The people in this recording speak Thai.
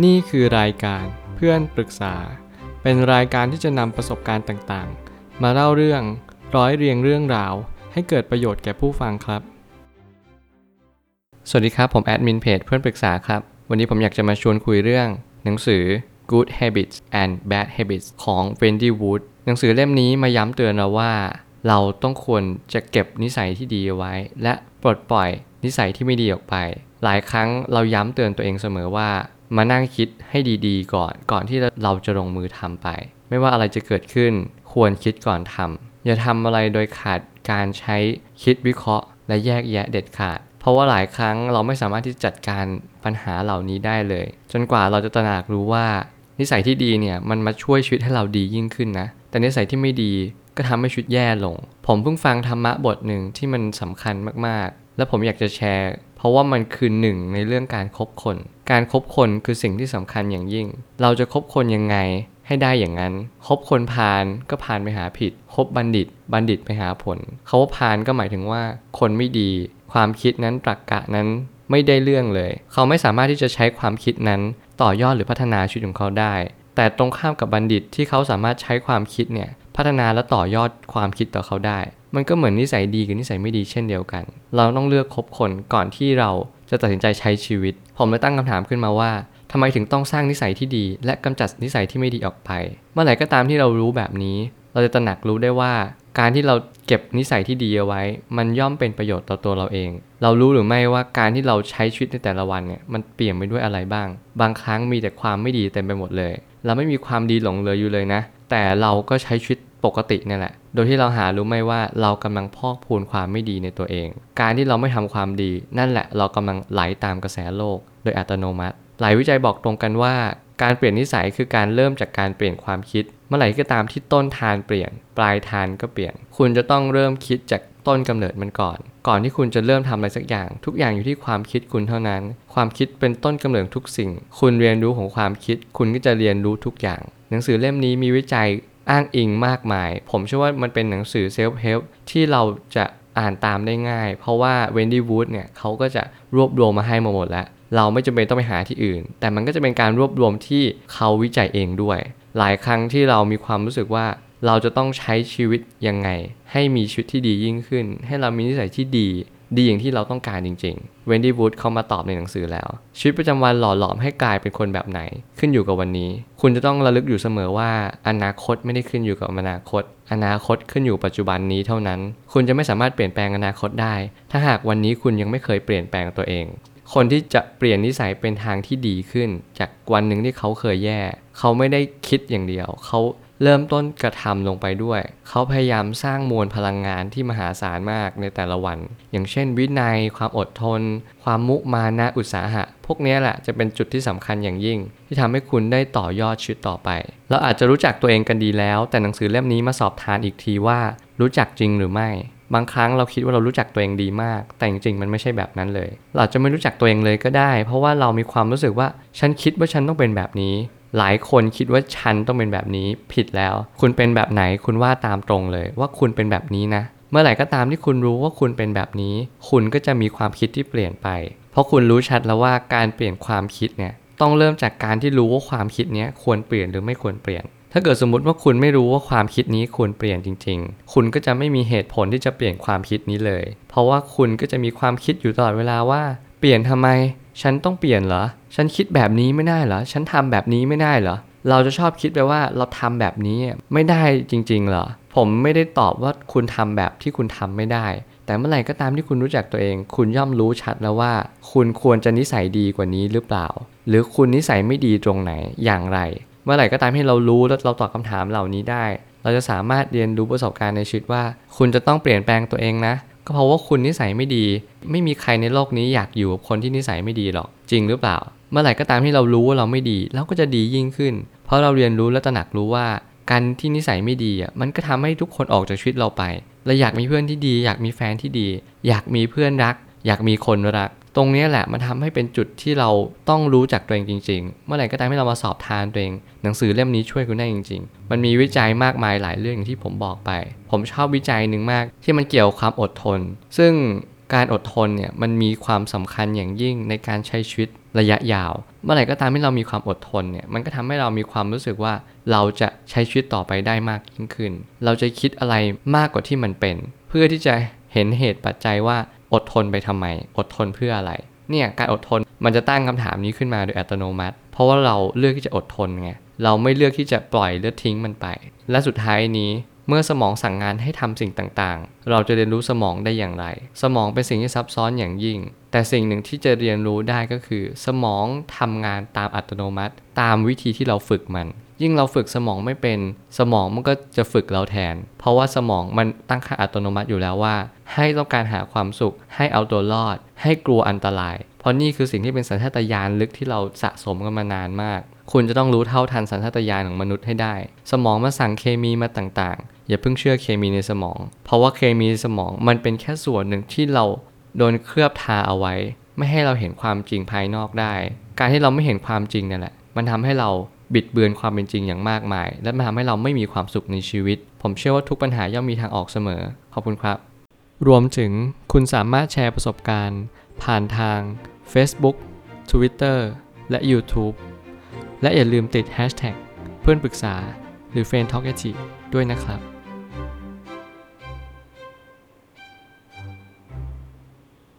นี่คือรายการเพื่อนปรึกษา เป็นรายการที่จะนำประสบการณ์ต่างๆ มาเล่าเรื่องร้อยเรียงเรื่องราว ให้เกิดประโยชน์แก่ผู้ฟังครับ สวัสดีครับ ผมแอดมินเพจเพื่อนปรึกษาครับ วันนี้ผมอยากจะมาชวนคุยเรื่อง หนังสือ Good Habits and Bad Habits ของ Wendy Wood หนังสือเล่มนี้มาย้ำเตือนเราว่า เราต้องควรจะเก็บนิสัยที่ดีไว้ และปลดปล่อยนิสัยที่ไม่ดีออกไป หลายครั้งเราย้ำเตือนตัวเองเสมอว่า มานั่งคิดให้ดีๆ ก่อน ก่อนที่เราจะลงมือทำไป ไม่ว่าอะไรจะเกิดขึ้น ควรคิดก่อนทำอย่าทำอะไรโดยขาดการใช้คิดวิเคราะห์ และแยกแยะเด็ดขาด เพราะว่าหลายครั้งเราไม่สามารถที่จะจัดการปัญหาเหล่านี้ได้เลย จนกว่าเราจะตระหนักรู้ว่า นิสัยที่ดีเนี่ยมันมาช่วยชีวิตให้เราดียิ่งขึ้นนะ แต่นิสัยที่ไม่ดีก็ทำให้ชีวิตแย่ลง ผมเพิ่งฟังธรรมะบทหนึ่งที่มันสำคัญมากๆ และผมอยากจะแชร์ เพราะว่ามันคือหนึ่งในเรื่องการคบคน การคบคนคือสิ่งที่สำคัญอย่างยิ่ง เราจะคบคนยังไงให้ได้อย่างนั้น คบคนพาลก็พาลไปหาผิด คบบัณฑิต บัณฑิตไปหาผล เขาว่าพาลก็หมายถึงว่า คนไม่ดี ความคิดนั้นตรรกกะนั้นไม่ได้เรื่องเลย เขาไม่สามารถที่จะใช้ความคิดนั้นต่อยอดหรือพัฒนาชีวิตของเขาได้ แต่ตรงข้ามกับบัณฑิตที่เขาสามารถใช้ความคิดเนี่ย พัฒนาและต่อยอดความคิดต่อเขาได้ มันก็เหมือนนิสัยดีกับนิสัยไม่ดีเช่นเดียวกัน เราต้องเลือกคบคนก่อนที่เราจะตัดสินใจใช้ชีวิต ผมเลยตั้งคำถามขึ้นมาว่าทำไมถึงต้องสร้างนิสัยที่ดี และกำจัดนิสัยที่ไม่ดีออกไป เมื่อไหร่ก็ตามที่เรารู้แบบนี้ เราจะตระหนักรู้ได้ว่า การที่เราเก็บนิสัยที่ดีเอาไว้ มันย่อมเป็นประโยชน์ต่อตัวเราเอง เรารู้หรือไม่ว่าการที่เราใช้ชีวิตในแต่ละวันเนี่ยมันเปลี่ยนไปด้วยอะไรบ้าง บางครั้งมีแต่ความไม่ดีเต็มไปหมดเลย เราไม่มีความดีหลงเหลืออยู่เลยนะ แต่เราก็ใช้ชีวิตปกตินี่แหละ โดยที่เราหารู้ไหมว่าเรากำลังพอกพูนความไม่ดีในตัวเอง การที่เราไม่ทำความดี นั่นแหละเรากำลังไหลาตามกระแสโลก โดยอัตโนมัติ หลายวิจัยบอกตรงกันว่าการเปลี่ยนนิสัยคือการเริ่มจากการเปลี่ยนความคิด เมื่อไหร่ก็ตามที่ต้นทานเปลี่ยน ปลายทานก็เปลี่ยน คุณจะต้องเริ่มคิดจาก ต้นกำเนิดมันก่อน ก่อนที่คุณจะเริ่มทำอะไรสักอย่าง ทุกอย่างอยู่ที่ความคิดคุณเท่านั้น ความคิดเป็นต้นกำเนิดทุกสิ่ง คุณเรียนรู้ของความคิด คุณก็จะเรียนรู้ทุกอย่าง หนังสือเล่มนี้มีวิจัยอ้างอิงมากมาย ผมเชื่อว่ามันเป็นหนังสือ self-help ที่เราจะอ่านตามได้ง่าย เพราะว่า Wendy Wood เนี่ยเขาก็จะรวบรวมมาให้มาหมดแล้ว เราไม่จำเป็นต้องไปหาที่อื่น แต่มันก็จะเป็นการรวบรวมที่เขาวิจัยเองด้วย หลายครั้งที่เรามีความรู้สึกว่า เราจะต้องใช้ชีวิตยังไง ให้มีชีวิตที่ดียิ่งขึ้น ให้เรามีนิสัยที่ดีดีอย่างที่เราต้องการจริงๆ เวนดี้วูดเขามาตอบในหนังสือแล้ว ชีวิตประจำวันหล่อหลอมให้กลายเป็นคนแบบไหน ขึ้นอยู่กับวันนี้ คุณจะต้องระลึกอยู่เสมอว่า อนาคตไม่ได้ขึ้นอยู่กับอนาคต อนาคตขึ้นอยู่ปัจจุบันนี้เท่านั้น คุณจะไม่สามารถเปลี่ยนแปลงอนาคตได้ ถ้าหากวันนี้คุณยังไม่เคยเปลี่ยนแปลงตัวเอง คนที่จะเปลี่ยนนิสัยเป็นทางที่ดีขึ้น จากวันหนึ่งที่เขาเคยแย่ เขาไม่ได้คิดอย่างเดียว เขา เริ่มต้นกระทำลงไปด้วย เขาพยายามสร้างมวลพลังงานที่มหาศาลมากในแต่ละวัน อย่างเช่น วินัย ความอดทน ความมุมานะอุตสาหะ พวกนี้แหละจะเป็นจุดที่สำคัญอย่างยิ่ง ที่ทำให้คุณได้ต่อยอดชีวิตต่อไป เราอาจจะรู้จักตัวเองกันดีแล้ว แต่หนังสือเล่มนี้มาสอบทานอีกทีว่า รู้จักจริงหรือไม่บางครั้งเราคิดว่าเรารู้จักตัวเองดีมาก แต่จริงๆ มันไม่ใช่แบบนั้นเลย เราจะไม่รู้จักตัวเองเลยก็ได้ เพราะว่าเรามีความรู้สึกว่า ฉันคิดว่าฉันต้องเป็นแบบนี้ หลายคนคิดว่าฉันต้องเป็นแบบนี้ผิดแล้ว คุณเป็นแบบไหนคุณว่าตามตรงเลย ว่าคุณเป็นแบบนี้นะ เมื่อไหร่ก็ตามที่คุณรู้ว่าคุณเป็นแบบนี้ คุณก็จะมีความคิดที่เปลี่ยนไป เพราะคุณรู้ชัดแล้วว่าการเปลี่ยนความคิดเนี่ยต้องเริ่มจากการที่รู้ว่าความคิดนี้ควรเปลี่ยนหรือไม่ควรเปลี่ยน ถ้าเกิดสมมติว่าคุณไม่รู้ว่าความคิดนี้ควรเปลี่ยนจริง ๆ คุณก็จะไม่มีเหตุผลที่จะเปลี่ยนความคิดนี้เลย เพราะว่าคุณก็จะมีความคิดอยู่ตลอดเวลาว่า เปลี่ยนทำไม ฉันต้องเปลี่ยนเหรอ ฉันคิดแบบนี้ไม่ได้เหรอ ฉันทำแบบนี้ไม่ได้เหรอ เราจะชอบคิดไปว่าเราทำแบบนี้ไม่ได้จริงๆเหรอ ผมไม่ได้ตอบว่าคุณทำแบบที่คุณทำไม่ได้ แต่เมื่อไหร่ก็ตามที่คุณรู้จักตัวเอง คุณย่อมรู้ชัดแล้วว่า คุณควรจะนิสัยดีกว่านี้หรือเปล่า หรือคุณนิสัยไม่ดีตรงไหนอย่างไร เมื่อไหร่ก็ตามที่เรารู้แล้วเราตอบคำถามเหล่านี้ได้ เราจะสามารถเรียนรู้ประสบการณ์ในชีวิตว่า คุณจะต้องเปลี่ยนแปลงตัวเองนะ ก็เพราะว่าคุณนิสัยไม่ดี ไม่มีใครในโลกนี้อยากอยู่กับคนที่นิสัยไม่ดีหรอก จริงหรือเปล่า เมื่อไหร่ก็ตามที่เรารู้ว่าเราไม่ดีเราก็จะดียิ่งขึ้น เพราะเราเรียนรู้และตระหนักรู้ว่า การที่นิสัยไม่ดีอะมันก็ทำให้ทุกคนออกจากชีวิตเราไปเราอยากมีเพื่อนที่ดี อยากมีแฟนที่ดี อยากมีเพื่อนรัก อยากมีคนรัก ตรงนี้แหละมันทำให้เป็นจุดที่เราต้องรู้จักตัวเองจริง ๆ เมื่อไหร่ก็ตามที่เรามาสอบทานตัวเอง หนังสือเล่มนี้ช่วยคุณได้จริง ๆ มันมีวิจัยมากมายหลายเรื่องอย่างที่ผมบอกไป ผมชอบวิจัยหนึ่งมาก ที่มันเกี่ยวความอดทน ซึ่งการอดทนเนี่ยมันมีความสำคัญอย่างยิ่งในการใช้ชีวิตระยะยาว เมื่อไหร่ก็ตามที่เรามีความอดทนเนี่ยมันก็ทำให้เรามีความรู้สึกว่าเราจะใช้ชีวิตต่อไปได้มากยิ่งขึ้น เราจะคิดอะไรมากกว่าที่มันเป็น เพื่อที่จะเห็นเหตุปัจจัยว่า อดทนไปทำไม อดทนเพื่ออะไร เนี่ยการอดทนมันจะตั้งคำถามนี้ขึ้นมาโดยอัตโนมัติ เพราะว่าเราเลือกที่จะอดทนไง เราไม่เลือกที่จะปล่อยเลือดทิ้งมันไป และสุดท้ายนี้เมื่อสมองสั่งงานให้ทำสิ่งต่างๆ เราจะเรียนรู้สมองได้อย่างไร สมองเป็นสิ่งที่ซับซ้อนอย่างยิ่ง แต่สิ่งหนึ่งที่จะเรียนรู้ได้ก็คือ สมองทำงานตามอัตโนมัติ ตามวิธีที่เราฝึกมันยิ่งเราฝึกสมองไม่เป็น สมองมันก็จะฝึกเราแทน เพราะว่าสมองมันตั้งค่าอัตโนมัติอยู่แล้วว่า ให้ต้องการหาความสุข ให้เอาตัวรอด ให้กลัวอันตราย เพราะนี่คือสิ่งที่เป็นสัญชาตญาณลึกที่เราสะสมกันมานานมาก คุณจะต้องรู้เท่าทันสัญชาตญาณของมนุษย์ให้ได้ สมองมาสั่งเคมีมาต่างๆ อย่าเพิ่งเชื่อเคมีในสมอง เพราะว่าเคมีในสมองมันเป็นแค่ส่วนหนึ่งที่เราโดนเคลือบทาเอาไว้ ไม่ให้เราเห็นความจริงภายนอกได้ การที่เราไม่เห็นความจริงนั่นแหละ มันทำให้เรา บิดเบือนความเป็นจริงอย่างมากมาย และมันทำให้เราไม่มีความสุขในชีวิต ผมเชื่อว่าทุกปัญหาย่อมมีทางออกเสมอ ขอบคุณครับ รวมถึงคุณสามารถแชร์ประสบการณ์ ผ่านทาง Facebook Twitter และ YouTube และอย่าลืมติด Hashtag เพื่อนปรึกษาหรือ f r ร e n d t a l k ด้วยนะครับ